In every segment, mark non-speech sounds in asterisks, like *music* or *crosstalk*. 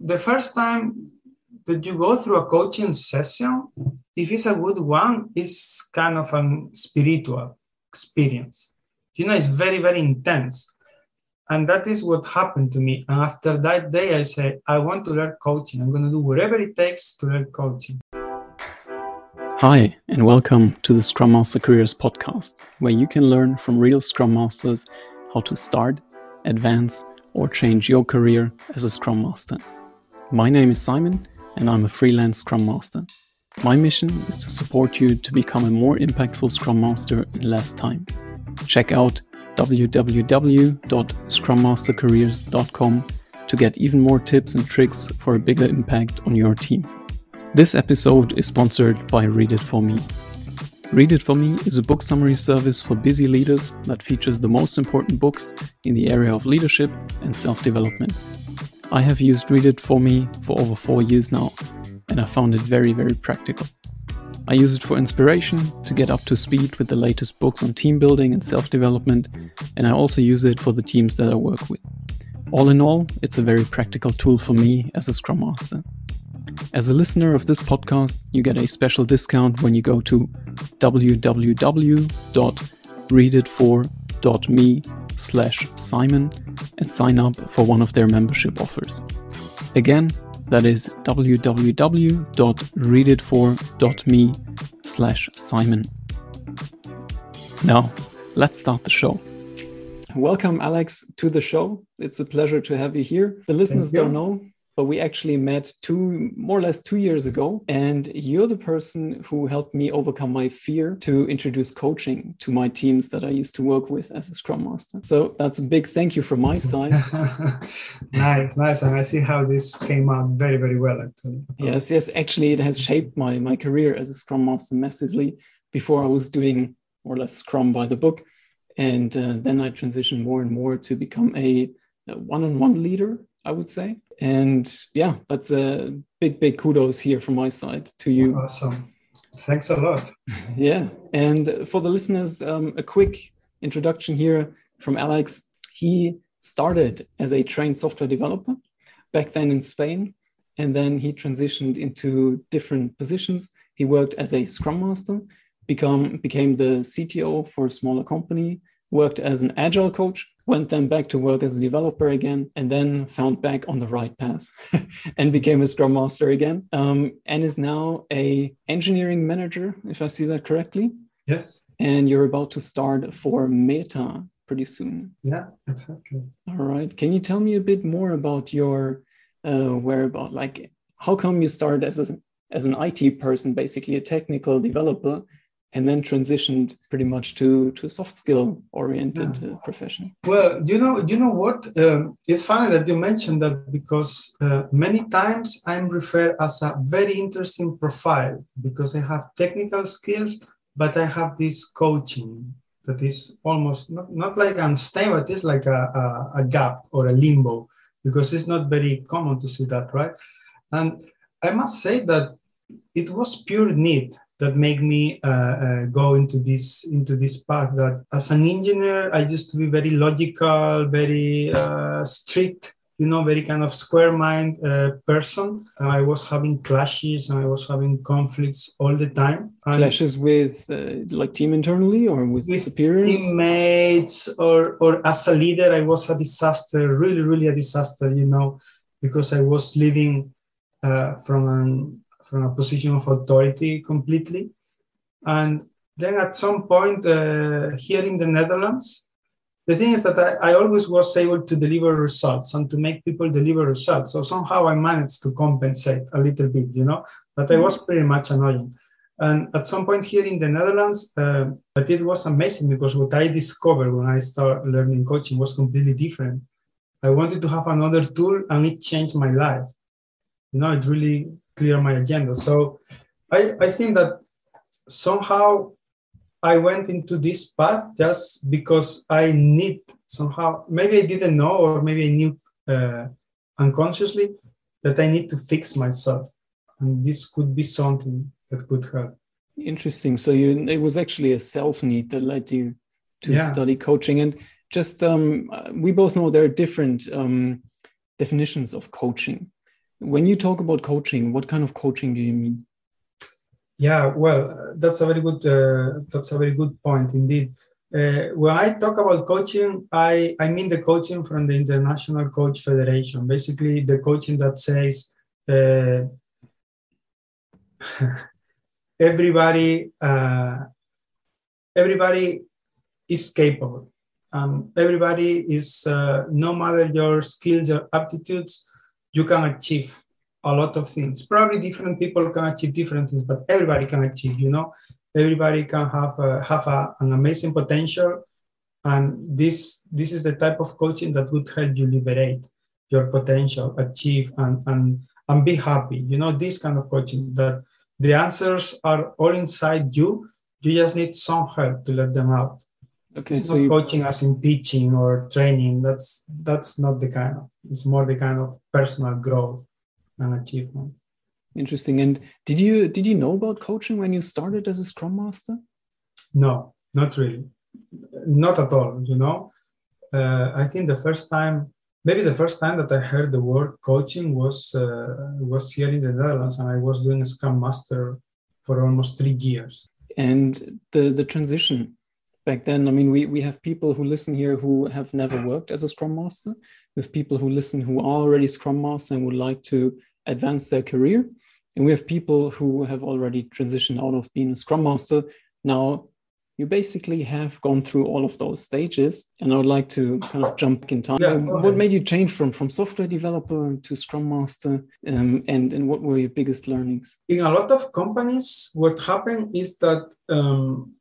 the first time that you go through a coaching session, if it's a good one, it's kind of a spiritual experience. You know, it's very, very intense. And that is what happened to me. And after that day, I said, I want to learn coaching. I'm going to do whatever it takes to learn coaching. Hi, and welcome to the Scrum Master Careers podcast, where you can learn from real Scrum Masters how to start, advance, or change your career as a Scrum Master. My name is Simon, and I'm a freelance Scrum Master. My mission is to support you to become a more impactful Scrum Master in less time. Check out www.scrummastercareers.com to get even more tips and tricks for a bigger impact on your team. This episode is sponsored by Read It For Me. Read It For Me is a book summary service for busy leaders that features the most important books in the area of leadership and self development. I have used Read It For Me for over four years now, and I found it very, very practical. I use it for inspiration, to get up to speed with the latest books on team building and self development, and I also use it for the teams that I work with. All in all, it's a very practical tool for me as a Scrum Master. As a listener of this podcast, you get a special discount when you go to www.readitfor.me slash Simon and sign up for one of their membership offers. Again, that is www.readitfor.me slash Simon. Now, let's start the show. Welcome, Alex, to the show. It's a pleasure to have you here. The listeners don't know, but we actually met two more or less two years ago. And you're the person who helped me overcome my fear to introduce coaching to my teams that i used to work with as a scrum master. So that's a big thank you from my *laughs* side. Nice nice. And i see how this came out very very well actually. Yes yes. Actually it has shaped my my career as a scrum master massively. Before i was doing more or less scrum by the book. And uh, then i transitioned more and more to become a, a one-on-one leader I would say. And yeah, that's a big, big kudos here from my side to you. Awesome. Thanks a lot. *laughs* yeah. And for the listeners, um, a quick introduction here from Alex. He started as a trained software developer back then in Spain. And then he transitioned into different positions. He worked as a scrum master, become, became the CTO for a smaller company, worked as an agile coach, went then back to work as a developer again, and then found back on the right path *laughs* and became a scrum master again, um, and is now a engineering manager, if I see that correctly. Yes. And you're about to start for Meta pretty soon. Yeah, exactly. All right. Can you tell me a bit more about your uh, whereabout? Like, how come you started as a as an IT person, basically a technical developer, and then transitioned pretty much to to soft skill oriented yeah. uh, profession well you know you know what um, it's funny that you mentioned that because uh, many times i'm referred as a very interesting profile because i have technical skills but i have this coaching that is almost not, not like unstable it's like a, a, a gap or a limbo because it's not very common to see that right and i must say that it was pure need that make me uh, uh, go into this into this path that as an engineer i used to be very logical very uh, strict you know very kind of square mind uh, person. I was having clashes and i was having conflicts all the time. And clashes with uh, like team internally or with, with superiors? teammates or or as a leader i was a disaster really really a disaster you know because i was leading uh, from an from a position of authority completely. And then at some point uh, here in the Netherlands, the thing is that I, I, always was able to deliver results and to make people deliver results. So somehow I managed to compensate a little bit, you know, but I was pretty much annoying. And at some point here in the Netherlands, uh, but it was amazing because what I discovered when I started learning coaching was completely different. I wanted to have another tool and it changed my life. You know, it really clear my agenda. So I, I think that somehow I went into this path just because I need somehow, maybe I didn't know, or maybe I knew uh, unconsciously that I need to fix myself. And this could be something that could help. Interesting. So you, it was actually a self need that led you to yeah. study coaching. And just, um, we both know there are different um, definitions of coaching. When you talk about coaching, what kind of coaching do you mean? Yeah, well, that's a very good uh, that's a very good point indeed. Uh, when I talk about coaching, I, I mean the coaching from the International Coach Federation, basically the coaching that says uh, *laughs* everybody uh, everybody is capable. Um, everybody is, uh, no matter your skills or aptitudes, you can achieve a lot of things. Probably different people can achieve different things, but everybody can achieve, you know? Everybody can have a, have a, an amazing potential and this this is the type of coaching that would help you liberate your potential achieve and and and be happy you know? This kind of coaching that the answers are all inside you. You just need some help to let them out okay it's so not you... coaching as in teaching or training that's that's not the kind of it's more the kind of personal growth and achievement Interesting. And did you did you know about coaching when you started as a Scrum Master? No, not really, not at all. You know, uh, I think the first time, maybe the first time that I heard the word coaching was uh, was here in the Netherlands, and I was doing a Scrum Master for almost three years. And the the transition back then, I mean, we we have people who listen here who have never worked as a Scrum Master. With people who listen who are already Scrum Master and would like to advance their career. And we have people who have already transitioned out of being a Scrum Master. Now, you basically have gone through all of those stages. And I would like to kind of jump in time. Yeah, what made you change from, from software developer to Scrum Master? Um, and, and what were your biggest learnings? In a lot of companies, what happened is that um,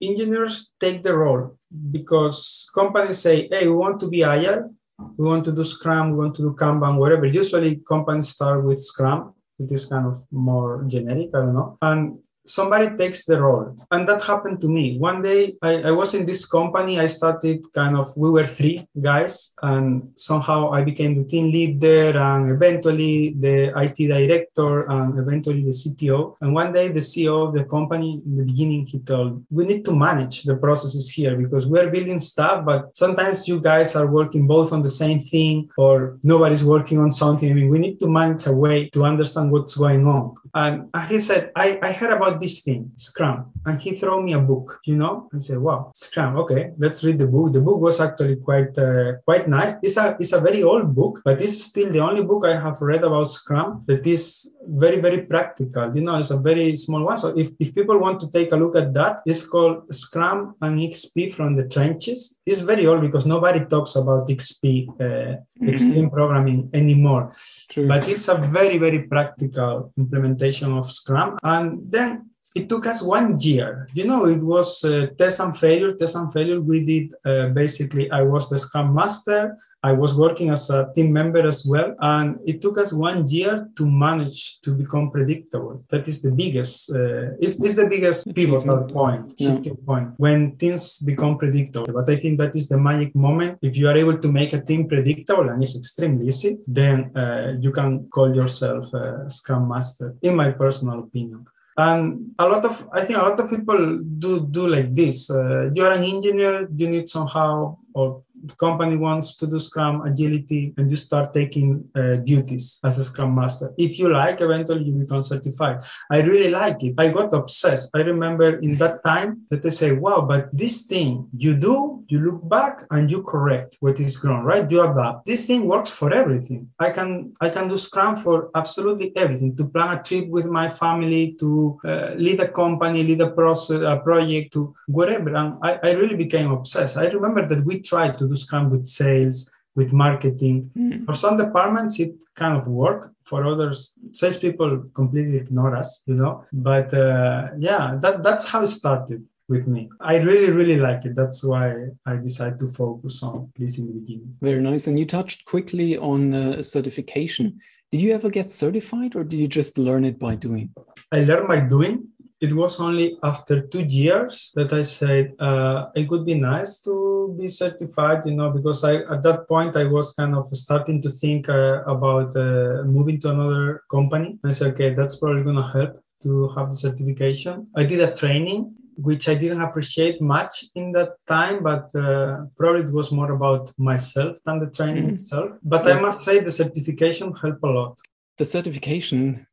engineers take the role because companies say, hey, we want to be agile we want to do Scrum, we want to do Kanban, whatever. Usually companies start with Scrum. It is kind of more generic, I don't know. And somebody takes the role. And that happened to me. One day I, I, was in this company. I started kind of, we were three guys, and somehow I became the team lead there and eventually the IT director and eventually the CTO. And one day the CEO of the company in the beginning, he told, we need to manage the processes here because we're building stuff, but sometimes you guys are working both on the same thing or nobody's working on something. I mean, we need to manage a way to understand what's going on. And he said, I, I heard about this thing, Scrum. And he threw me a book, you know, and said, wow, Scrum. Okay, let's read the book. The book was actually quite, uh, quite nice. It's a, it's a very old book, but it's still the only book I have read about Scrum that is very, very practical. You know, it's a very small one. So if, if people want to take a look at that, it's called Scrum and XP from the trenches. It's very old because nobody talks about XP, uh, mm-hmm. extreme programming anymore. True. But it's a very, very practical implementation of Scrum. And then it took us one year. You know, it was uh, test and failure, test and failure. We did uh, basically, I was the Scrum Master. I was working as a team member as well. And it took us one year to manage to become predictable. That is the biggest, uh, it's, it's the biggest pivotal point, shifting yeah. point, when things become predictable. But I think that is the magic moment. If you are able to make a team predictable, and it's extremely easy, then uh, you can call yourself a Scrum Master, in my personal opinion and a lot of i think a lot of people do do like this. Uh, you are an engineer you need somehow or the company wants to do Scrum agility and you start taking uh, duties as a Scrum Master. If you like, eventually you become certified. I really like it. I got obsessed. I remember in that time that I say, wow, but this thing you do, you look back and you correct what is wrong, right? You adapt. This thing works for everything. I can I can do Scrum for absolutely everything. To plan a trip with my family, to uh, lead a company, lead a process, a project, to whatever. And I, I really became obsessed. I remember that we tried to do Scrum with sales, with marketing. Mm. For some departments, it kind of work. For others, salespeople completely ignore us, you know. But uh, yeah, that that's how it started with me. I really, really like it. That's why I decided to focus on this in the beginning. Very nice. And you touched quickly on uh, certification. Did you ever get certified or did you just learn it by doing? I learned by doing it was only after two years that I said uh, it would be nice to be certified, you know, because I at that point I was kind of starting to think uh, about uh, moving to another company. I said, okay, that's probably gonna help to have the certification. I did a training which I didn't appreciate much in that time, but uh, probably it was more about myself than the training mm-hmm. itself. But yeah. I must say the certification helped a lot. The certification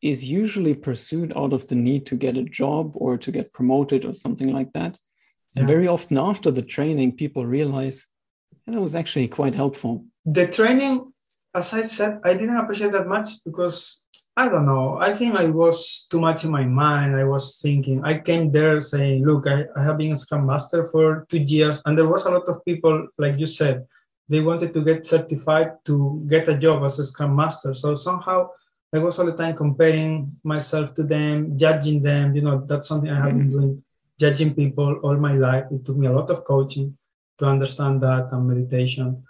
is usually pursued out of the need to get a job or to get promoted or something like that. Yeah. And very often after the training, people realize that was actually quite helpful. The training, as I said, I didn't appreciate that much because I don't know. I think I was too much in my mind. I was thinking, I came there saying, look, I, I have been a Scrum Master for two years. And there was a lot of people, like you said, they wanted to get certified to get a job as a Scrum Master. So somehow I was all the time comparing myself to them, judging them. You know, that's something I have been mm-hmm. doing, judging people all my life. It took me a lot of coaching to understand that and meditation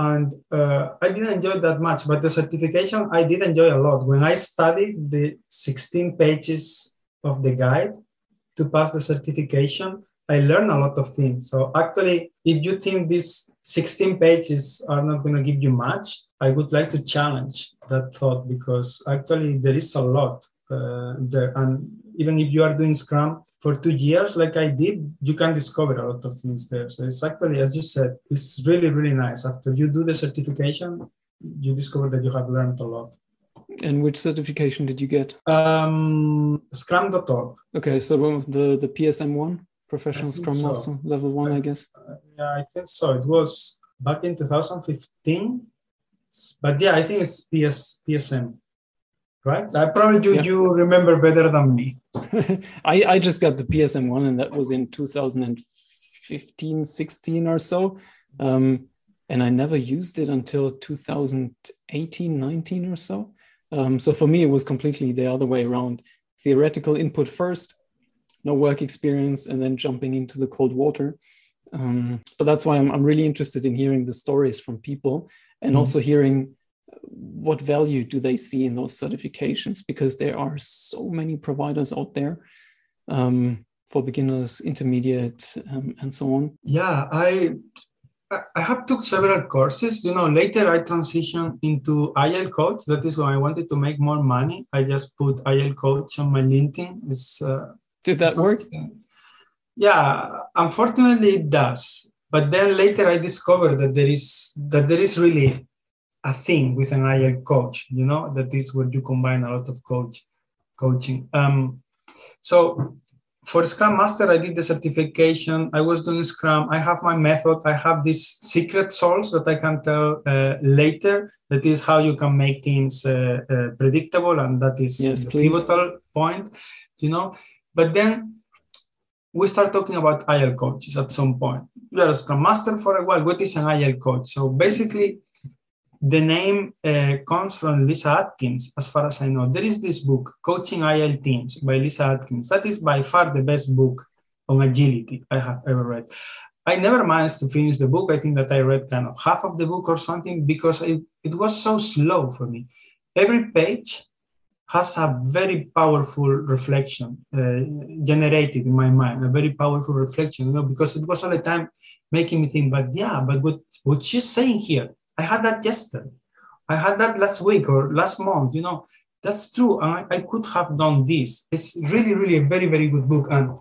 and uh, I didn't enjoy that much. But the certification I did enjoy a lot. When I studied the 16 pages of the guide to pass the certification, I learned a lot of things. So actually, if you think these 16 pages are not going to give you much, I would like to challenge that thought because actually there is a lot uh, there. And even if you are doing Scrum for two years, like I did, you can discover a lot of things there. So it's actually, as you said, it's really, really nice. After you do the certification, you discover that you have learned a lot. And which certification did you get? Um, Scrum.org. Okay, so the the PSM one, professional Scrum so. Master level one, I, I guess. Uh, yeah, I think so. It was back in 2015, but yeah, I think it's PS PSM right? I probably you, yeah. you remember better than me. *laughs* I, I just got the PSM one, and that was in 2015, 16 or so. Um, and I never used it until 2018, 19 or so. Um, so for me, it was completely the other way around theoretical input first, no work experience, and then jumping into the cold water. Um, but that's why I'm, I'm really interested in hearing the stories from people and mm-hmm. also hearing what value do they see in those certifications? Because there are so many providers out there um, for beginners, intermediate, um, and so on. Yeah, I I have took several courses. You know, later I transitioned into Agile coach. That is when I wanted to make more money. I just put Agile coach on my LinkedIn. It's, uh, Did that work? Yeah, unfortunately it does. But then later I discovered that there is that there is really a thing with an Agile coach, you know, that is where you combine a lot of coach coaching. Um, so for Scrum Master, I did the certification. I was doing Scrum. I have my method. I have these secret sauce that I can tell uh, later. That is how you can make things uh, uh, predictable, and that is yes, the please. pivotal point, you know. But then we start talking about Agile coaches at some point. You are a Scrum Master for a while. What is an Agile coach? So basically, the name uh, comes from Lyssa Adkins, as far as I know. There is this book, Coaching Agile Teams by Lyssa Adkins. That is by far the best book on agility I have ever read. I never managed to finish the book. I think that I read kind of half of the book or something because it, it was so slow for me. Every page has a very powerful reflection uh, generated in my mind, a very powerful reflection, you know, because it was all the time making me think, but yeah, but what, what she's saying here, I had that yesterday. I had that last week or last month. You know, that's true. I, I could have done this. It's really, really a very, very good book. And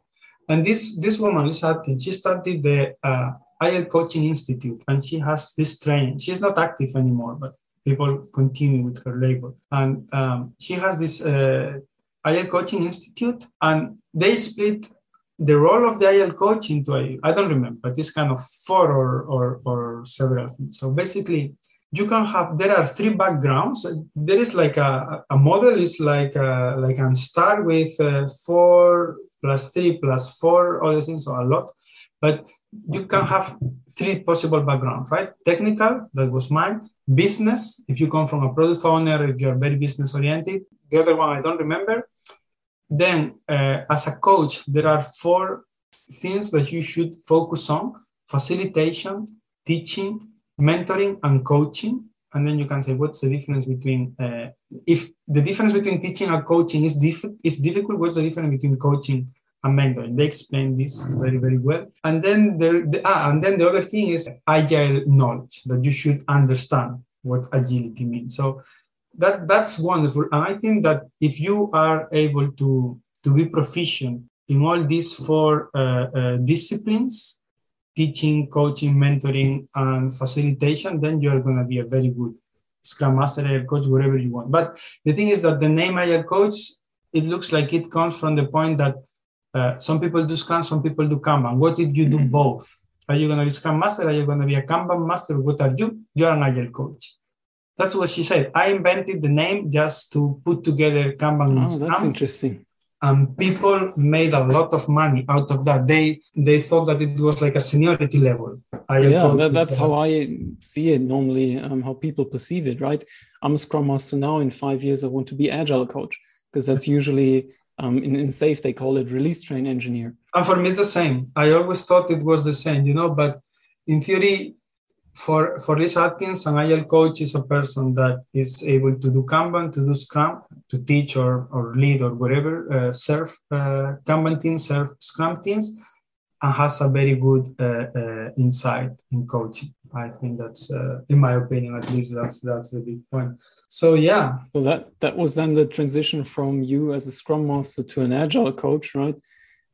and this this woman, Lyssa Adkins, she started the uh, Agile Coaching Institute, and she has this training. She's not active anymore, but people continue with her labor. And um, she has this uh, Agile Coaching Institute, and they split the role of the Agile coach into a, I don't remember, but it's kind of four or, or, or several things. So basically, you can have, there are three backgrounds. There is like a, a model is like, a, like can start with uh, four plus three plus four other things, so a lot. But you can have three possible backgrounds, right? Technical, that was mine. Business, if you come from a product owner, if you're very business oriented. The other one I don't remember then, uh, as a coach, there are four things that you should focus on facilitation, teaching, mentoring, and coaching. And then you can say, what's the difference between, uh, if the difference between teaching and coaching is, diff- is difficult, what's the difference between coaching and mentoring? They explain this very, very well. And then the, the ah, and then the other thing is agile knowledge that you should understand what agility means. So that that's wonderful and i think that if you are able to to be proficient in all these four uh, uh, disciplines teaching, coaching, mentoring, and facilitation then you're going to be a very good Scrum Master, Agile Coach, whatever you want. But the thing is that the name Agile Coach, it looks like it comes from the point that uh, some people do Scrum, some people do Kanban. What if you do mm-hmm. both? Are you going to be Scrum Master? Are you going to be a Kanban Master? What are you? You're an Agile Coach. That's what she said. I invented the name just to put together Kanban. Oh, that's interesting. And people made a lot of money out of that. They they thought that it was like a seniority level. yeah, that, that's how I see it normally. Um, how people perceive it, right? I'm a Scrum Master now. In five years, I want to be Agile Coach because that's *laughs* usually um, in, in SAFe they call it release train engineer and for me it's the same i always thought it was the same you know but in theory for for Liz Adkins, an agile coach is a person that is able to do Kanban, to do Scrum, to teach or, or lead or whatever, uh, serve uh, Kanban teams, serve Scrum teams, and has a very good uh, uh insight in coaching. I think that's, uh, in my opinion, at least that's that's the big point. So yeah. So that that was then the transition from you as a Scrum Master to an Agile coach, right?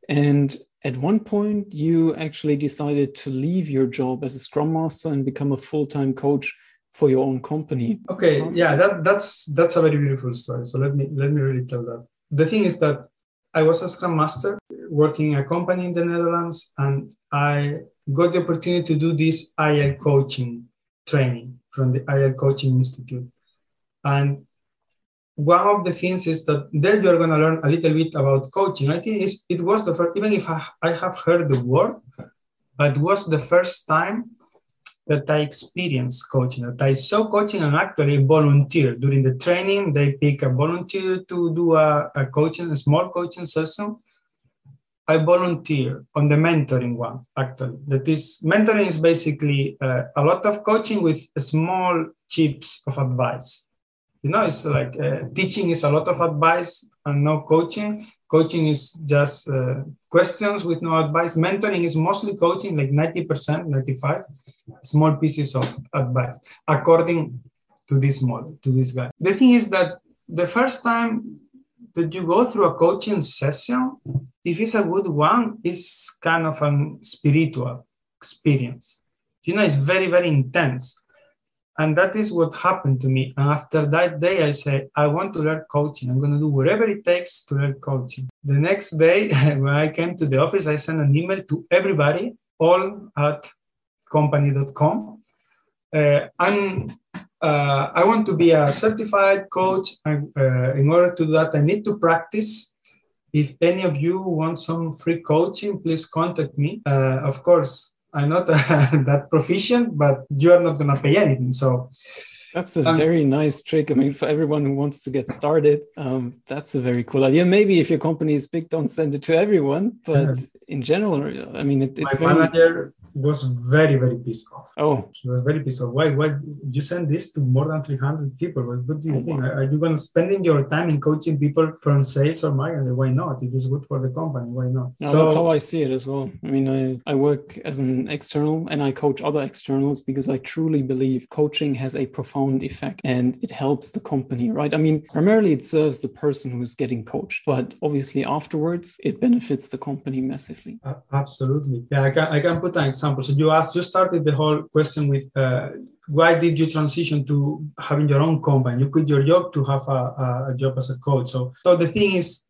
And at one point, you actually decided to leave your job as a Scrum Master and become a full time coach for your own company. Okay, yeah, that that's that's a very beautiful story. So let me let me really tell that. The thing is that I was a Scrum Master working in a company in the Netherlands, and I got the opportunity to do this Agile coaching training from the Agile Coaching Institute. And one of the things is that there you're going to learn a little bit about coaching. I think it was the first, even if I, I have heard the word, but was the first time that I experienced coaching, that I saw coaching and actually volunteer. During the training, they pick a volunteer to do a, a coaching, a small coaching session. I volunteer on the mentoring one, actually. That is, mentoring is basically uh, a lot of coaching with small chips of advice. You know, it's like uh, teaching is a lot of advice and no coaching. Coaching is just uh, questions with no advice. Mentoring is mostly coaching, like 90%, 95, small pieces of advice, according to this model, to this guy. The thing is that the first time that you go through a coaching session, if it's a good one, it's kind of a spiritual experience. You know, it's very, very intense. And that is what happened to me. And after that day, I said, I want to learn coaching. I'm going to do whatever it takes to learn coaching. The next day, *laughs* when I came to the office, I sent an email to everybody, all at company.com. Uh, uh, I want to be a certified coach. And uh, in order to do that, I need to practice. If any of you want some free coaching, please contact me. Uh, of course, I'm not *laughs* that proficient, but you are not going to pay anything. So that's a um, very nice trick. I mean, for everyone who wants to get started, um, that's a very cool idea. Maybe if your company is big, don't send it to everyone. But in general, I mean, it, it's my very... manager was very very pissed off. Oh, he was very pissed off. Why? Why you send this to more than three hundred people? What, what do you oh, think? Wow. Are you going to spending your time in coaching people from sales or marketing? Why not? It is good for the company. Why not? No, so, that's how I see it as well. I mean, I, I work as an external and I coach other externals because I truly believe coaching has a profound effect and it helps the company, right? I mean, primarily it serves the person who's getting coached, but obviously afterwards it benefits the company massively. Uh, absolutely. Yeah, I can I can put an example example. So you asked, you started the whole question with uh, why did you transition to having your own company? You quit your job to have a, a job as a coach. So, so the thing is,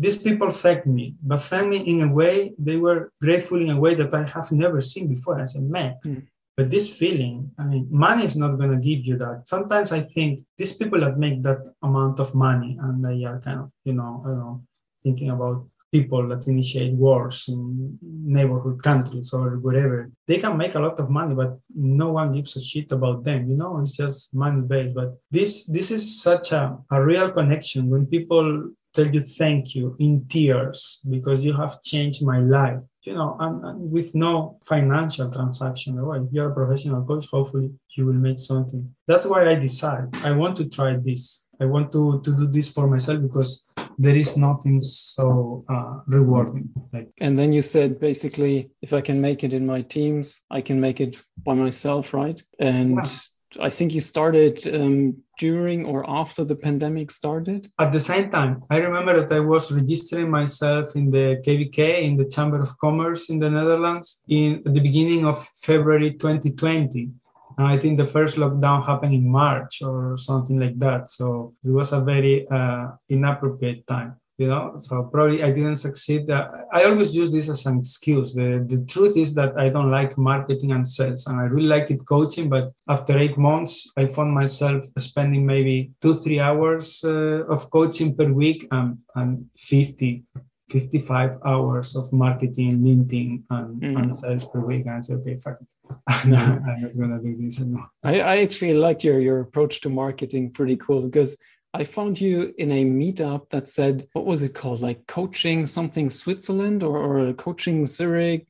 these people thanked me, but thanked me in a way they were grateful in a way that I have never seen before. I said, man. Mm. But this feeling, I mean, money is not going to give you that. Sometimes I think these people that make that amount of money and they are kind of, you know, I don't know, thinking about people that initiate wars in neighborhood countries or wherever. They can make a lot of money, but no one gives a shit about them. You know, it's just money based. But this this is such a, a real connection when people tell you thank you in tears because you have changed my life. You know, and, and with no financial transaction. Well, if you're a professional coach, hopefully you will make something. That's why I decide I want to try this. I want to, to do this for myself because there is nothing so uh, rewarding. Like, and then you said basically, if I can make it in my teams, I can make it by myself, right? And yeah. I think you started um, during or after the pandemic started? At the same time, I remember that I was registering myself in the KVK, in the Chamber of Commerce in the Netherlands, in the beginning of February 2020. And I think the first lockdown happened in March or something like that. So it was a very uh, inappropriate time you know? So probably i didn't succeed. Uh, i always use this as an excuse. The, the truth is that i don't like marketing and sales and i really like it coaching but after eight months i found myself spending maybe two three hours uh, of coaching per week and, and 50 55 hours of marketing linting and, mm. and sales per week. And i said okay fuck it. No, *laughs* I'm not gonna do this anymore. I, I actually like your your approach to marketing pretty cool because I found you in a meetup that said, what was it called? Like coaching something Switzerland or, or coaching Zurich,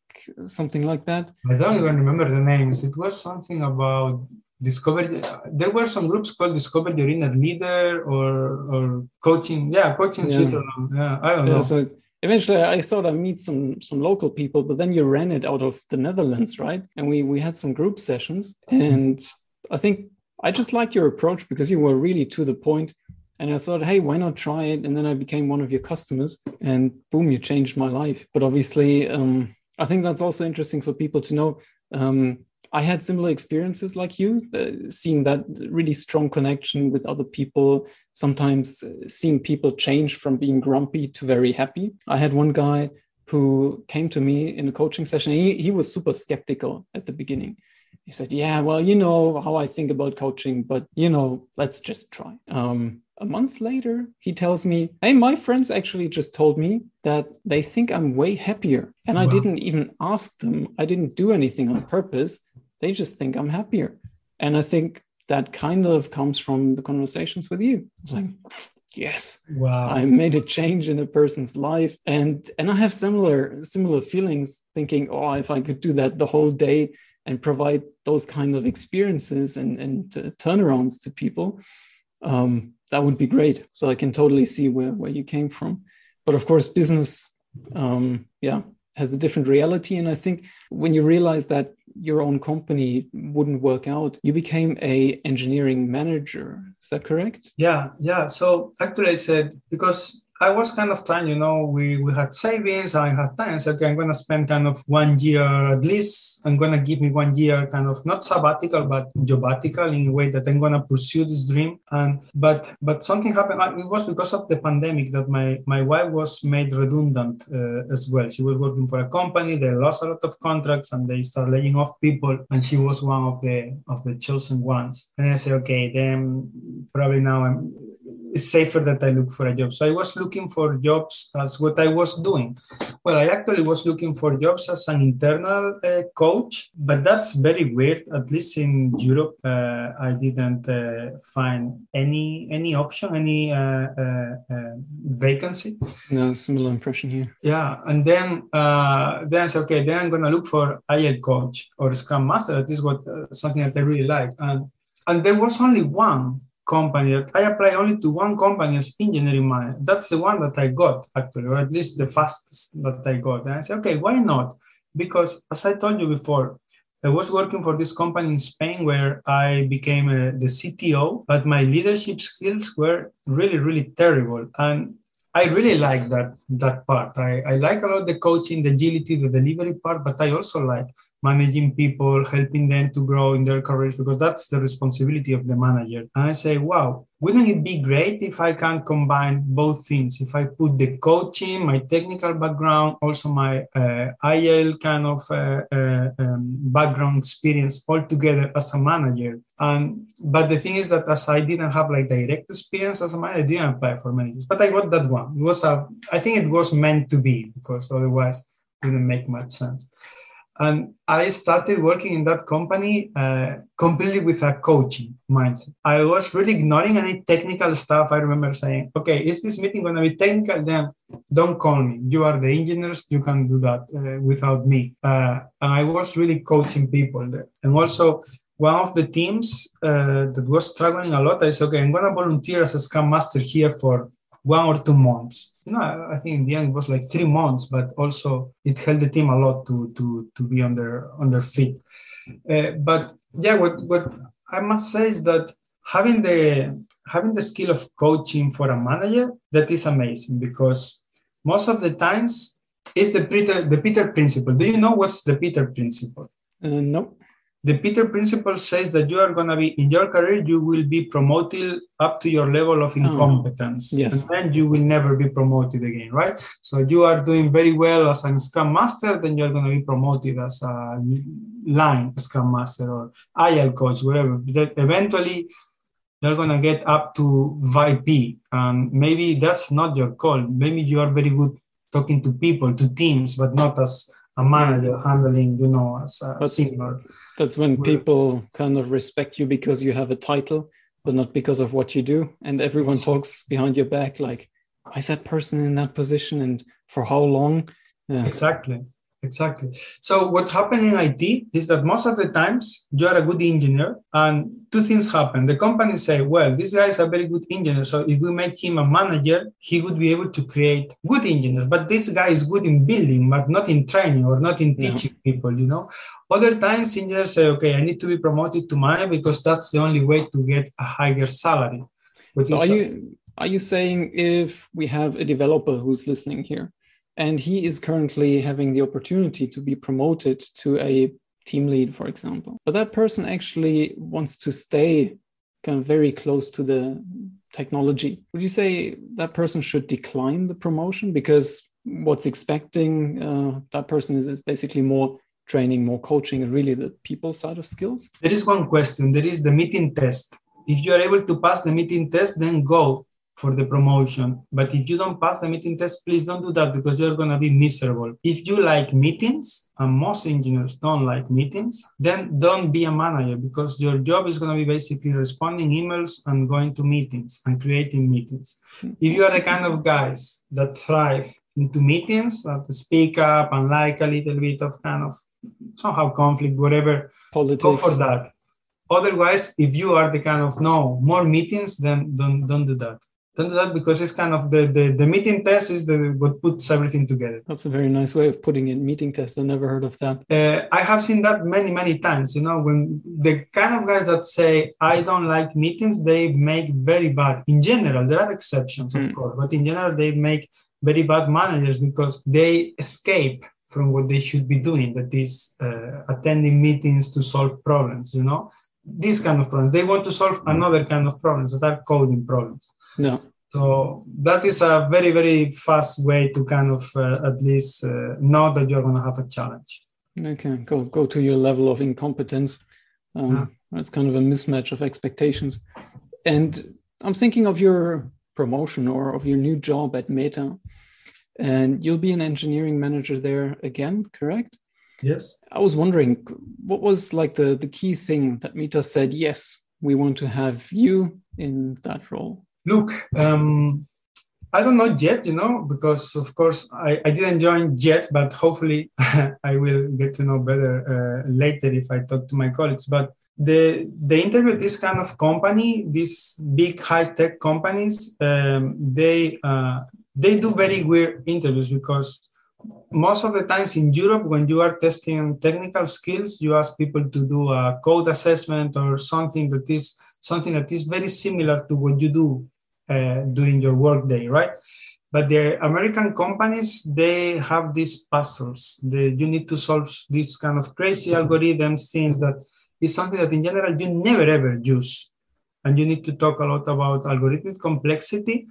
something like that? I don't even remember the names. It was something about discover there were some groups called discover your inner leader or or coaching yeah coaching yeah. switzerland yeah i don't yeah, know so eventually i thought i meet some some local people but then you ran it out of the netherlands right and we we had some group sessions and i think i just liked your approach because you were really to the point and I thought, hey, why not try it? And then I became one of your customers, and boom, you changed my life. But obviously, um, I think that's also interesting for people to know. Um, I had similar experiences like you, uh, seeing that really strong connection with other people, sometimes uh, seeing people change from being grumpy to very happy. I had one guy who came to me in a coaching session. He, he was super skeptical at the beginning. He said, Yeah, well, you know how I think about coaching, but, you know, let's just try. Um, a month later, he tells me, Hey, my friends actually just told me that they think I'm way happier. And wow. I didn't even ask them, I didn't do anything on purpose. They just think I'm happier. And I think that kind of comes from the conversations with you. It's like, yes wow i made a change in a person's life and and i have similar similar feelings thinking oh if i could do that the whole day and provide those kind of experiences and and uh, turnarounds to people um, that would be great. So I can totally see where, where you came from. But of course, business, um, yeah, has a different reality. And I think when you realize that your own company wouldn't work out, you became a engineering manager. Is that correct? Yeah, yeah. So actually, I said because I was kind of trying, you know, we, we had savings, I had time. So, okay, I'm going to spend kind of one year at least. I'm going to give me one year kind of not sabbatical, but jobbatical in a way that I'm going to pursue this dream. And, but, but something happened. It was because of the pandemic that my, my wife was made redundant uh, as well. She was working for a company. They lost a lot of contracts and they started laying off people. And she was one of the, of the chosen ones. And I said, okay, then probably now I'm, safer that I look for a job. So I was looking for jobs as what I was doing. Well, I actually was looking for jobs as an internal uh, coach, but that's very weird. At least in Europe, uh, I didn't uh, find any any option, any uh, uh, uh, vacancy. No, similar impression here. Yeah, and then then I said, okay, then I'm gonna look for Agile coach or Scrum Master. That is what something that I really like, and and there was only one company that I apply only to one company as engineering manager. That's the one that I got actually, or at least the fastest that I got. And I said, okay, why not? Because as I told you before, I was working for this company in Spain where I became a, uh, the CTO, but my leadership skills were really, really terrible. And I really like that that part. I, I like a lot the coaching, the agility, the delivery part, but I also like managing people, helping them to grow in their careers, because that's the responsibility of the manager. And I say, wow, wouldn't it be great if I can combine both things? If I put the coaching, my technical background, also my uh, Agile kind of uh, uh, um, background experience all together as a manager. But the thing is that as I didn't have like direct experience as a manager, I didn't apply for managers. But I got that one. It was a, I think it was meant to be because otherwise it didn't make much sense. And I started working in that company uh, completely with a coaching mindset. I was really ignoring any technical stuff. I remember saying, okay, is this meeting going to be technical? Then don't call me. You are the engineers. You can do that uh, without me. Uh, and I was really coaching people there. And also, one of the teams uh, that was struggling a lot, I said, okay, I'm going to volunteer as a Scrum Master here for one or two months. You know, I think in the end it was like three months, but also it helped the team a lot to to to be on their on their feet. Uh, but yeah, what what I must say is that having the having the skill of coaching for a manager that is amazing because most of the times it's the Peter the Peter principle. Do you know what's the Peter principle? Uh, no the Peter principle says that you are going to be in your career, you will be promoted up to your level of oh, incompetence. Oh, yes. And then you will never be promoted again, right? So you are doing very well as a Scrum Master, then you're going to be promoted as a line Scrum Master or Agile coach, whatever. That eventually you're going to get up to VP. And maybe that's not your call. Maybe you are very good talking to people, to teams, but not as a manager handling, you know, as a that's, senior. That's when people kind of respect you because you have a title, but not because of what you do. And everyone talks behind your back like, why is that person in that position and for how long? Yeah. Exactly. Exactly. So what happened in IT is that most of the times you are a good engineer and two things happen. The company say, well, this guy is a very good engineer. So if we make him a manager, he would be able to create good engineers. But this guy is good in building, but not in training or not in teaching no. people, you know. Other times engineers say, okay, I need to be promoted to manager because that's the only way to get a higher salary. So are you are you saying if we have a developer who's listening here and he is currently having the opportunity to be promoted to a team lead for example. But that person actually wants to stay kind of very close to the technology. Would you say that person should decline the promotion? Because what's expecting uh, that person is, is basically more training more coaching and really the people side of skills? There is one question. There is the meeting test. If you are able to pass the meeting test then go for the promotion. But if you don't pass the meeting test, please don't do that because you're going to be miserable. If you like meetings, and most engineers don't like meetings, then don't be a manager because your job is going to be basically responding emails and going to meetings and creating meetings. If you are the kind of guys that thrive into meetings, that speak up and like a little bit of kind of somehow conflict, whatever, Politics. go for that. Otherwise, if you are the kind of no more meetings, then don't don't do that that because it's kind of the, the, the meeting test is the what puts everything together. That's a very nice way of putting it. Meeting test. I never heard of that. Uh, I have seen that many many times. You know, when the kind of guys that say I don't like meetings, they make very bad. In general, there are exceptions, of mm. course, but in general, they make very bad managers because they escape from what they should be doing. That is uh, attending meetings to solve problems. You know, these kind of problems. They want to solve mm. another kind of problems that are coding problems. No. So that is a very, very fast way to kind of uh, at least uh, know that you're going to have a challenge. Okay, go go to your level of incompetence. Um, yeah. That's kind of a mismatch of expectations. And I'm thinking of your promotion or of your new job at Meta, and you'll be an engineering manager there again, correct? Yes. I was wondering, what was like the the key thing that Meta said? Yes, we want to have you in that role. Look, um, I don't know yet, you know, because of course I, I didn't join yet, but hopefully *laughs* I will get to know better uh, later if I talk to my colleagues. But the the interview this kind of company, these big high tech companies, um, they uh, they do very weird interviews because most of the times in Europe, when you are testing technical skills, you ask people to do a code assessment or something that is something that is very similar to what you do uh, during your workday, right? But the American companies, they have these puzzles. You need to solve these kind of crazy algorithms, things that is something that in general you never ever use. And you need to talk a lot about algorithmic complexity.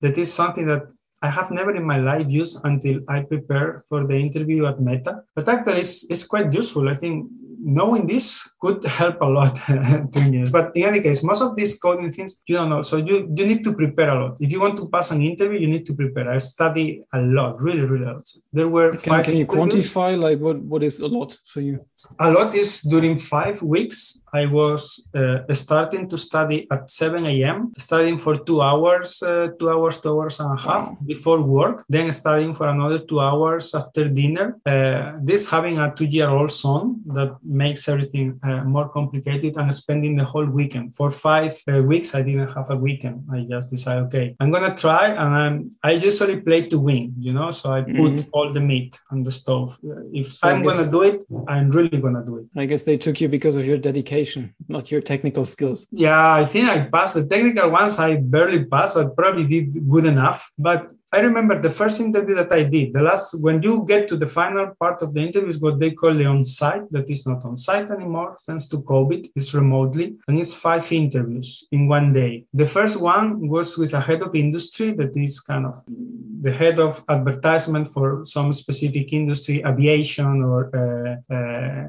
That is something that I have never in my life used until I prepare for the interview at Meta. But actually, it's, it's quite useful. I think knowing this could help a lot *laughs* to engineers. But in any case, most of these coding things you don't know. So you, you need to prepare a lot. If you want to pass an interview, you need to prepare. I study a lot, really, really a lot. There were can, can you quantify like what, what is a lot for you? A lot is during five weeks. I was uh, starting to study at 7 a.m., studying for two hours, uh, two hours, two hours and a half wow. before work, then studying for another two hours after dinner. Uh, this having a two-year-old son that makes everything uh, more complicated and spending the whole weekend. For five uh, weeks i didn't have a weekend. I just decided okay i'm gonna try and i'm i usually play to win you know? So i put mm-hmm. all the meat on the stove. If so i'm guess, gonna do it i'm really gonna do it. I guess they took you because of your dedication not your technical skills. Yeah i think i passed the technical ones. I barely passed i probably did good enough but I remember the first interview that I did. The last, when you get to the final part of the interview, is what they call the on-site. That is not on-site anymore, thanks to COVID. It's remotely, and it's five interviews in one day. The first one was with a head of industry, that is kind of the head of advertisement for some specific industry, aviation or uh, uh,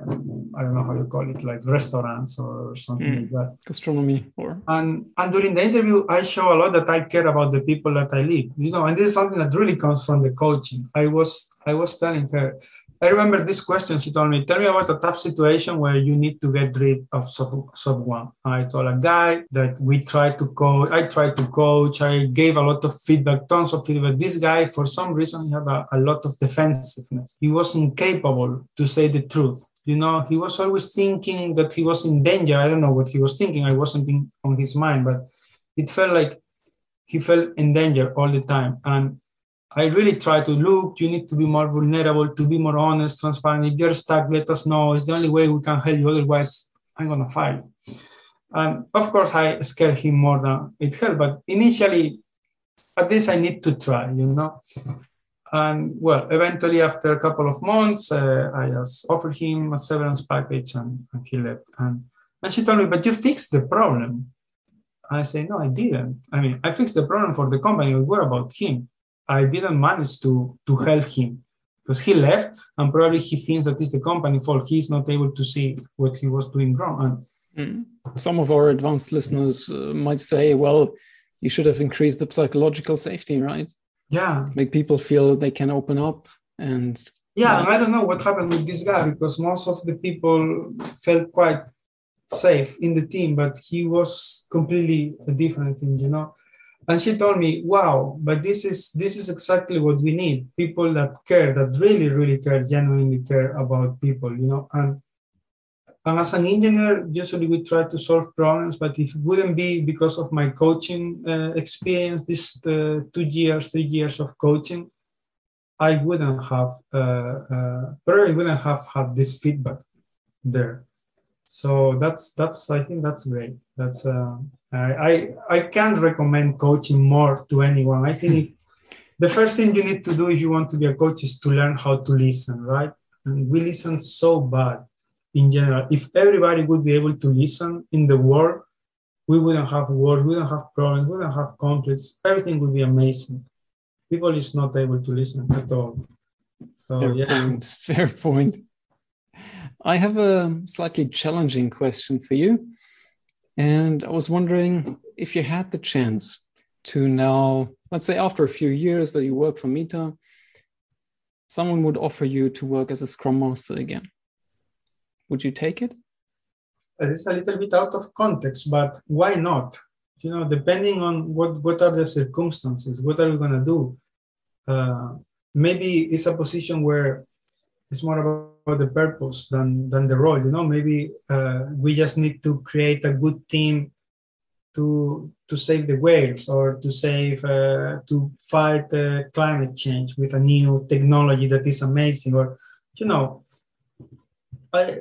I don't know how you call it, like restaurants or something mm, like that. Gastronomy, or and and during the interview, I show a lot that I care about the people that I lead. You know, and this is something that really comes from the coaching. I was I was telling her, I remember this question she told me, tell me about a tough situation where you need to get rid of sub, sub one. I told a guy that we tried to coach, I tried to coach, I gave a lot of feedback, tons of feedback. This guy, for some reason, he had a, a lot of defensiveness. He was incapable to say the truth. You know, he was always thinking that he was in danger. I don't know what he was thinking. I wasn't in, on his mind, but it felt like he felt in danger all the time. And I really try to look, you need to be more vulnerable, to be more honest, transparent. If you're stuck, let us know. It's the only way we can help you. Otherwise, I'm going to fire. And of course, I scared him more than it helped. But initially, at least I need to try, you know. And well, eventually, after a couple of months, uh, I just offered him a severance package and, and he left. And, and she told me, But you fixed the problem. I say, No, I didn't. I mean, I fixed the problem for the company. What about him? I didn't manage to to help him because he left and probably he thinks that it's the company fault. He's not able to see what he was doing wrong. And mm. some of our advanced listeners uh, might say, well, you should have increased the psychological safety, right? Yeah. Make people feel they can open up and yeah, I don't know what happened with this guy because most of the people felt quite safe in the team, but he was completely a different thing, you know. And she told me wow but this is this is exactly what we need. People that care that really really care genuinely care about people you know. And and as an engineer usually we try to solve problems but if it wouldn't be because of my coaching uh, experience this uh, two years three years of coaching i wouldn't have uh, uh probably wouldn't have had this feedback there so that's that's i think that's great that's uh, I I can't recommend coaching more to anyone. I think if, *laughs* the first thing you need to do if you want to be a coach is to learn how to listen, right? And we listen so bad in general. If everybody would be able to listen in the world, we wouldn't have wars, we wouldn't have problems, we wouldn't have conflicts. Everything would be amazing. People is not able to listen at all. So fair yeah. Point. Fair point. I have a slightly challenging question for you. And I was wondering if you had the chance to now, let's say after a few years that you work for Meta, someone would offer you to work as a Scrum Master again. Would you take it? It's a little bit out of context, but why not? You know, depending on what, what are the circumstances, what are we going to do? Uh, maybe it's a position where it's more about the purpose than than the role you know? Maybe uh, we just need to create a good team to to save the whales or to save uh, to fight uh, climate change with a new technology that is amazing or you know i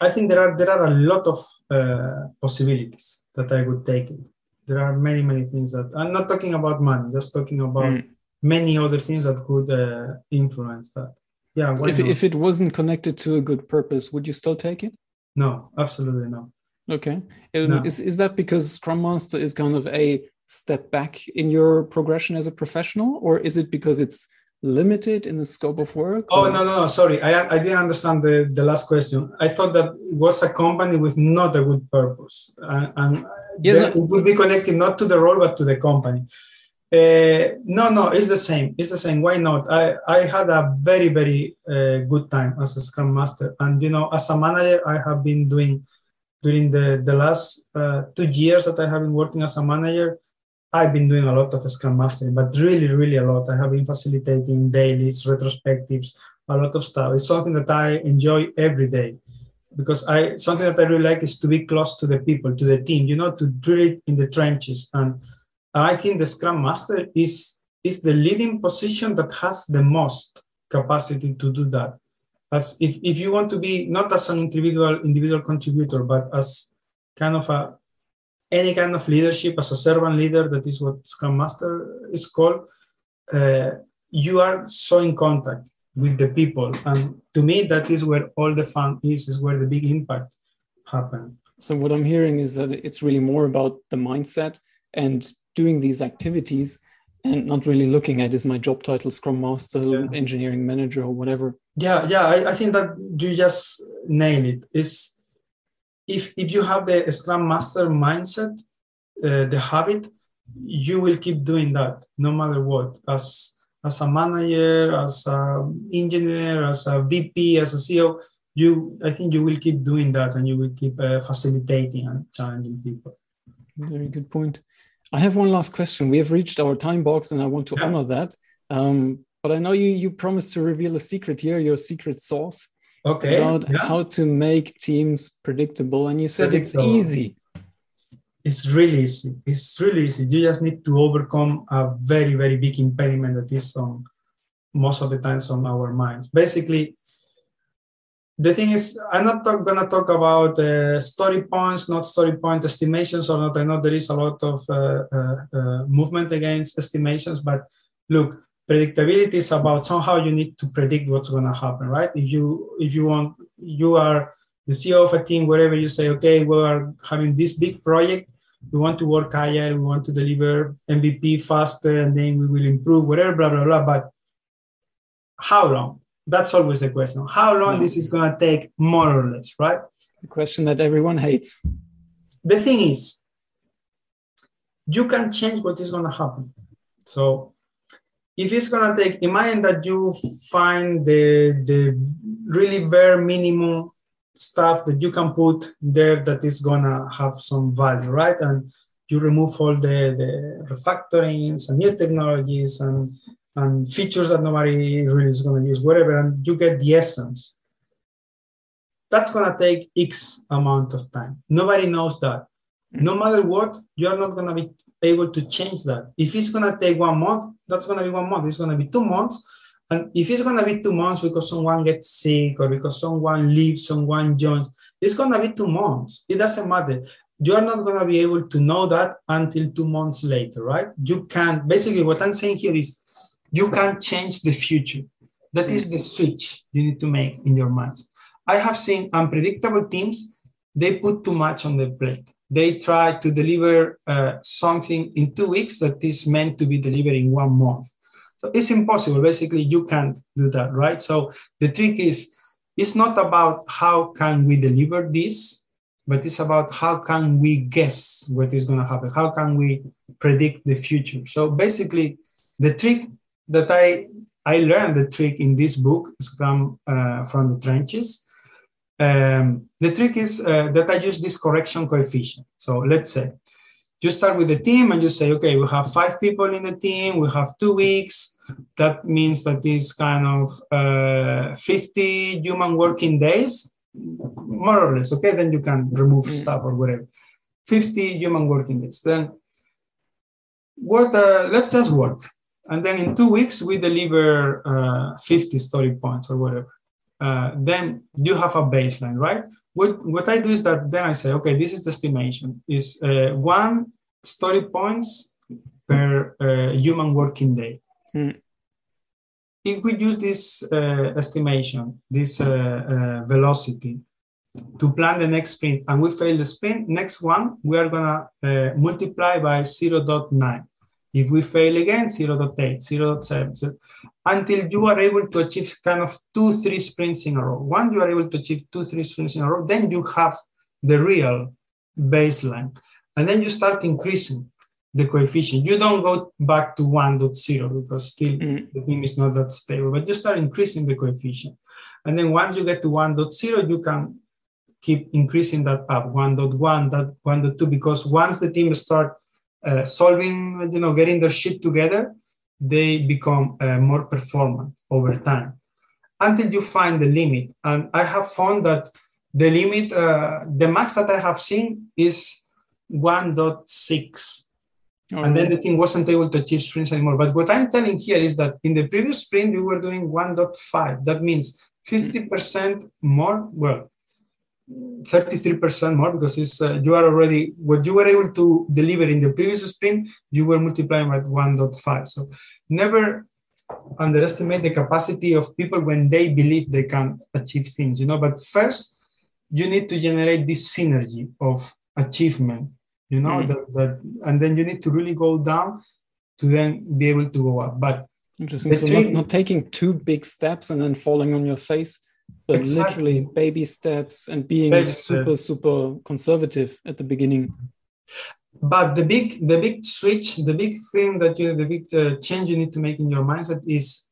i think there are there are a lot of uh, possibilities that i would take it. There are many many things that i'm not talking about money just talking about mm. many other things that could uh, influence that yeah if, if it wasn't connected to a good purpose would you still take it? No absolutely not. Okay. No. is, is that because scrum master is kind of a step back in your progression as a professional or is it because it's limited in the scope of work oh no no no sorry. I, I didn't understand the, the last question. I thought that it was a company with not a good purpose and, and yes, no. it would be connected not to the role but to the company uh, no, no, it's the same. It's the same. Why not? I, I had a very, very uh, good time as a Scrum Master. And, you know, as a manager, I have been doing, during the, the last uh, two years that I have been working as a manager, I've been doing a lot of Scrum Mastering, but really, really a lot. I have been facilitating dailies, retrospectives, a lot of stuff. It's something that I enjoy every day. because I something that I really like is to be close to the people, to the team, you know, to drill it in the trenches. And I think the Scrum Master is is the leading position that has the most capacity to do that. As if, if you want to be not as an individual individual contributor, but as kind of a any kind of leadership as a servant leader, that is what Scrum Master is called. Uh, you are so in contact with the people, and to me, that is where all the fun is. Is where the big impact happen. So what I'm hearing is that it's really more about the mindset and doing these activities and not really looking at is my job title scrum master yeah. engineering manager or whatever. Yeah yeah I, I, think that you just nail it. Is if if you have the scrum master mindset uh, the habit you will keep doing that no matter what. As as a manager as an engineer as a vp as a ceo you i think you will keep doing that and you will keep uh, facilitating and challenging people. Very good point I have one last question. We have reached our time box, and I want to yeah. honor that. Um, but I know you you promised to reveal a secret here, your secret sauce. Okay. About yeah. how to make teams predictable, and you said predictable. it's easy. It's really easy. It's really easy. You just need to overcome a very very big impediment that is on most of the times on our minds. Basically, the thing is, I'm not going to talk about uh, story points, not story point estimations or not. I know there is a lot of uh, uh, uh, movement against estimations, but look, predictability is about somehow you need to predict what's to happen, right? If you if you want, you are the CEO of a team, wherever you say, okay, we are having this big project, we want to work higher, we want to deliver MVP faster, and then we will improve, whatever, blah blah blah. But how long? That's always the question. How long this is going to take more or less right? The question that everyone hates. The thing is you can change what is going to happen. So if it's going to take imagine that you find the the really bare minimum stuff that you can put there that is going to have some value right? And you remove all the, the refactorings and new technologies and and features that nobody really is going to use, whatever, and you get the essence. That's going to take X amount of time. Nobody knows that. No mm-hmm. matter what, you are not going to be able to change that. If it's going to take one month, that's going to be one month. It's going to be two months. And if it's going to be two months because someone gets sick or because someone leaves, someone joins, it's going to be two months. It doesn't matter. You are not going to be able to know that until two months later, right? You can basically what I'm saying here is you can change the future. That is the switch you need to make in your mind. I have seen unpredictable teams, they put too much on their plate. They try to deliver uh, something in two weeks that is meant to be delivered in one month. So it's impossible. Basically, you can't do that, right? So the trick is, it's not about how can we deliver this, but it's about how can we guess what is going to happen? How can we predict the future? So basically, the trick that I I learned the trick in this book, Scrum uh, from the Trenches. Um, the trick is uh, that I use this correction coefficient. So let's say you start with the team and you say, okay, we have five people in the team, we have two weeks. That means that is kind of uh, 50 human working days, more or less. Okay, then you can remove mm. stuff or whatever. 50 human working days. Then what? Uh, let's just work and then in two weeks we deliver uh, 50 story points or whatever. Uh, then you have a baseline right? What, what i do is that then i say okay this is the estimation. Is uh, one story points per uh, human working day. Hmm. if we use this uh, estimation this uh, velocity to plan the next sprint and we fail the sprint next one we are going to multiply by 0.9 if we fail again, 0 0.8, 0.7, until you are able to achieve kind of two, three sprints in a row. Once you are able to achieve two, three sprints in a row, then you have the real baseline. And then you start increasing the coefficient. You don't go back to 1.0 because still mm. the team is not that stable, but you start increasing the coefficient. And then once you get to 1.0, you can keep increasing that up 1.1, that 1.2, because once the team start uh, solving, you know, getting their shit together, they become uh, more performant over time until you find the limit. And I have found that the limit, uh, the max that I have seen is 1.6. Oh, and then the team wasn't able to achieve sprints anymore. But what I'm telling here is that in the previous sprint, we were doing 1.5. That means 50% more, well, 33% more because it's, uh, you are already, what you were able to deliver in the previous sprint, you were multiplying by 1.5. So never underestimate the capacity of people when they believe they can achieve things, you know. But first, you need to generate this synergy of achievement, you know, mm. that, that, and then you need to really go down to then be able to go up. But interesting. So not, not taking two big steps and then falling on your face, but exactly. literally baby steps and being baby super, step. super conservative at the beginning but the big the big switch the big thing that you the big uh, change you need to make in your mindset is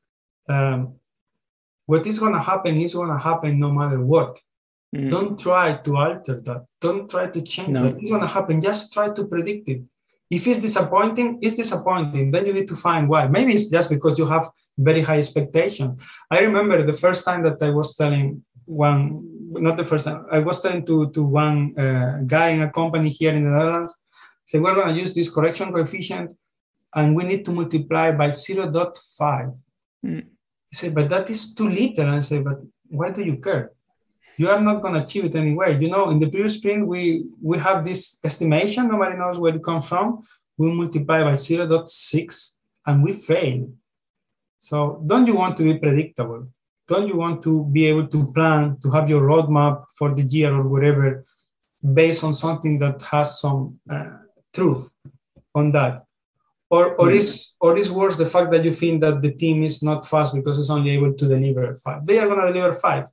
um, what is going to happen is going to happen no matter what mm. don't try to alter that don't try to change no. that it's going to happen just try to predict it if it's disappointing it's disappointing then you need to find why maybe it's just because you have very high expectation i remember the first time that i was telling one not the first time i was telling to to one uh, guy in a company here in the netherlands say, we're going to use this correction coefficient and we need to multiply by 0.5. Mm. He said, but that is too little. And I said, but why do you care? You are not going to achieve it anyway. You know, in the previous sprint, we, we have this estimation, nobody knows where it comes from. We multiply by 0.6 and we fail. So don't you want to be predictable? Don't you want to be able to plan, to have your roadmap for the year or whatever based on something that has some uh, truth on that or or mm. is or is worse the fact that you think that the team is not fast because it's only able to deliver five they are going to deliver five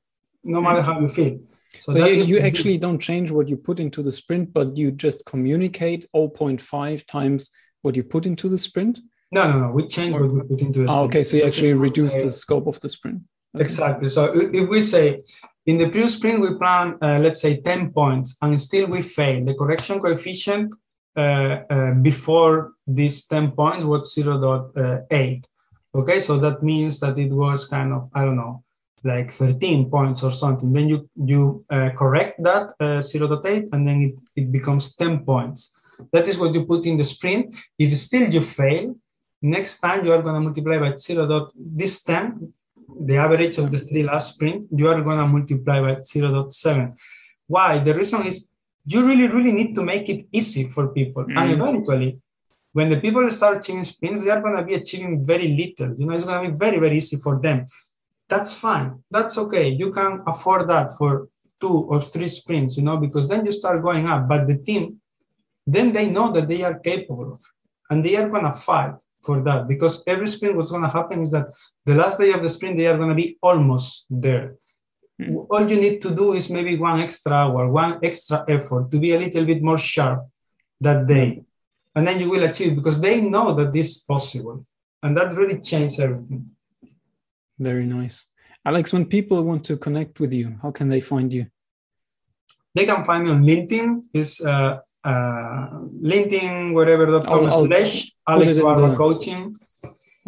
no mm. matter how you feel so, so you, you actually don't change what you put into the sprint but you just communicate 0.5 times what you put into the sprint no no no we change what we put into the ah, sprint. okay so you actually reduce the scope of the sprint okay. exactly so if we say in the previous sprint we plan uh, let's say 10 points and still we fail the correction coefficient uh, uh, before these 10 points was 0.8. Okay, so that means that it was kind of, I don't know, like 13 points or something. Then you, you uh, correct that 0.8 and then it, it becomes 10 points. That is what you put in the sprint. If still you fail, next time you are going to multiply by 0. dot this 10, the average of the three last sprint, you are going to multiply by 0 0.7. Why? The reason is you really, really need to make it easy for people. Mm. And eventually, when the people start achieving sprints, they are going to be achieving very little. You know, it's going to be very, very easy for them. That's fine. That's okay. You can afford that for two or three sprints, you know, because then you start going up. But the team, then they know that they are capable of, and they are going to fight for that because every sprint, what's going to happen is that the last day of the sprint, they are going to be almost there. Mm. all you need to do is maybe one extra hour, one extra effort to be a little bit more sharp that day. And then you will achieve because they know that this is possible. And that really changed everything. Very nice. Alex, when people want to connect with you, how can they find you? They can find me on LinkedIn. Is uh, uh, LinkedIn, whatever.com slash Alex Barba Coaching.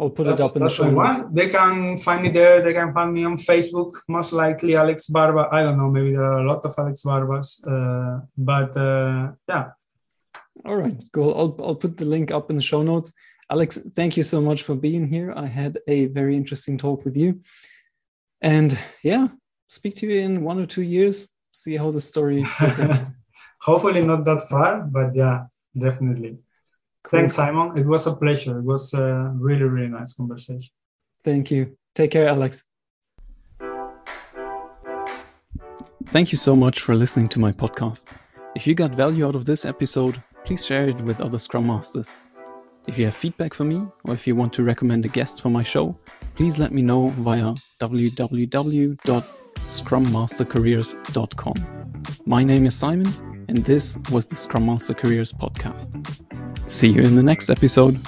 I'll put that's, it up in the show notes. They can find me there. They can find me on Facebook, most likely Alex Barba. I don't know. Maybe there are a lot of Alex Barbas, uh, but uh, yeah. All right, cool. I'll I'll put the link up in the show notes. Alex, thank you so much for being here. I had a very interesting talk with you, and yeah, speak to you in one or two years. See how the story *laughs* progressed. Hopefully not that far, but yeah, definitely. Cool. Thanks, Simon. It was a pleasure. It was a really, really nice conversation. Thank you. Take care, Alex. Thank you so much for listening to my podcast. If you got value out of this episode, please share it with other Scrum Masters. If you have feedback for me, or if you want to recommend a guest for my show, please let me know via www.scrummastercareers.com. My name is Simon, and this was the Scrum Master Careers podcast. See you in the next episode.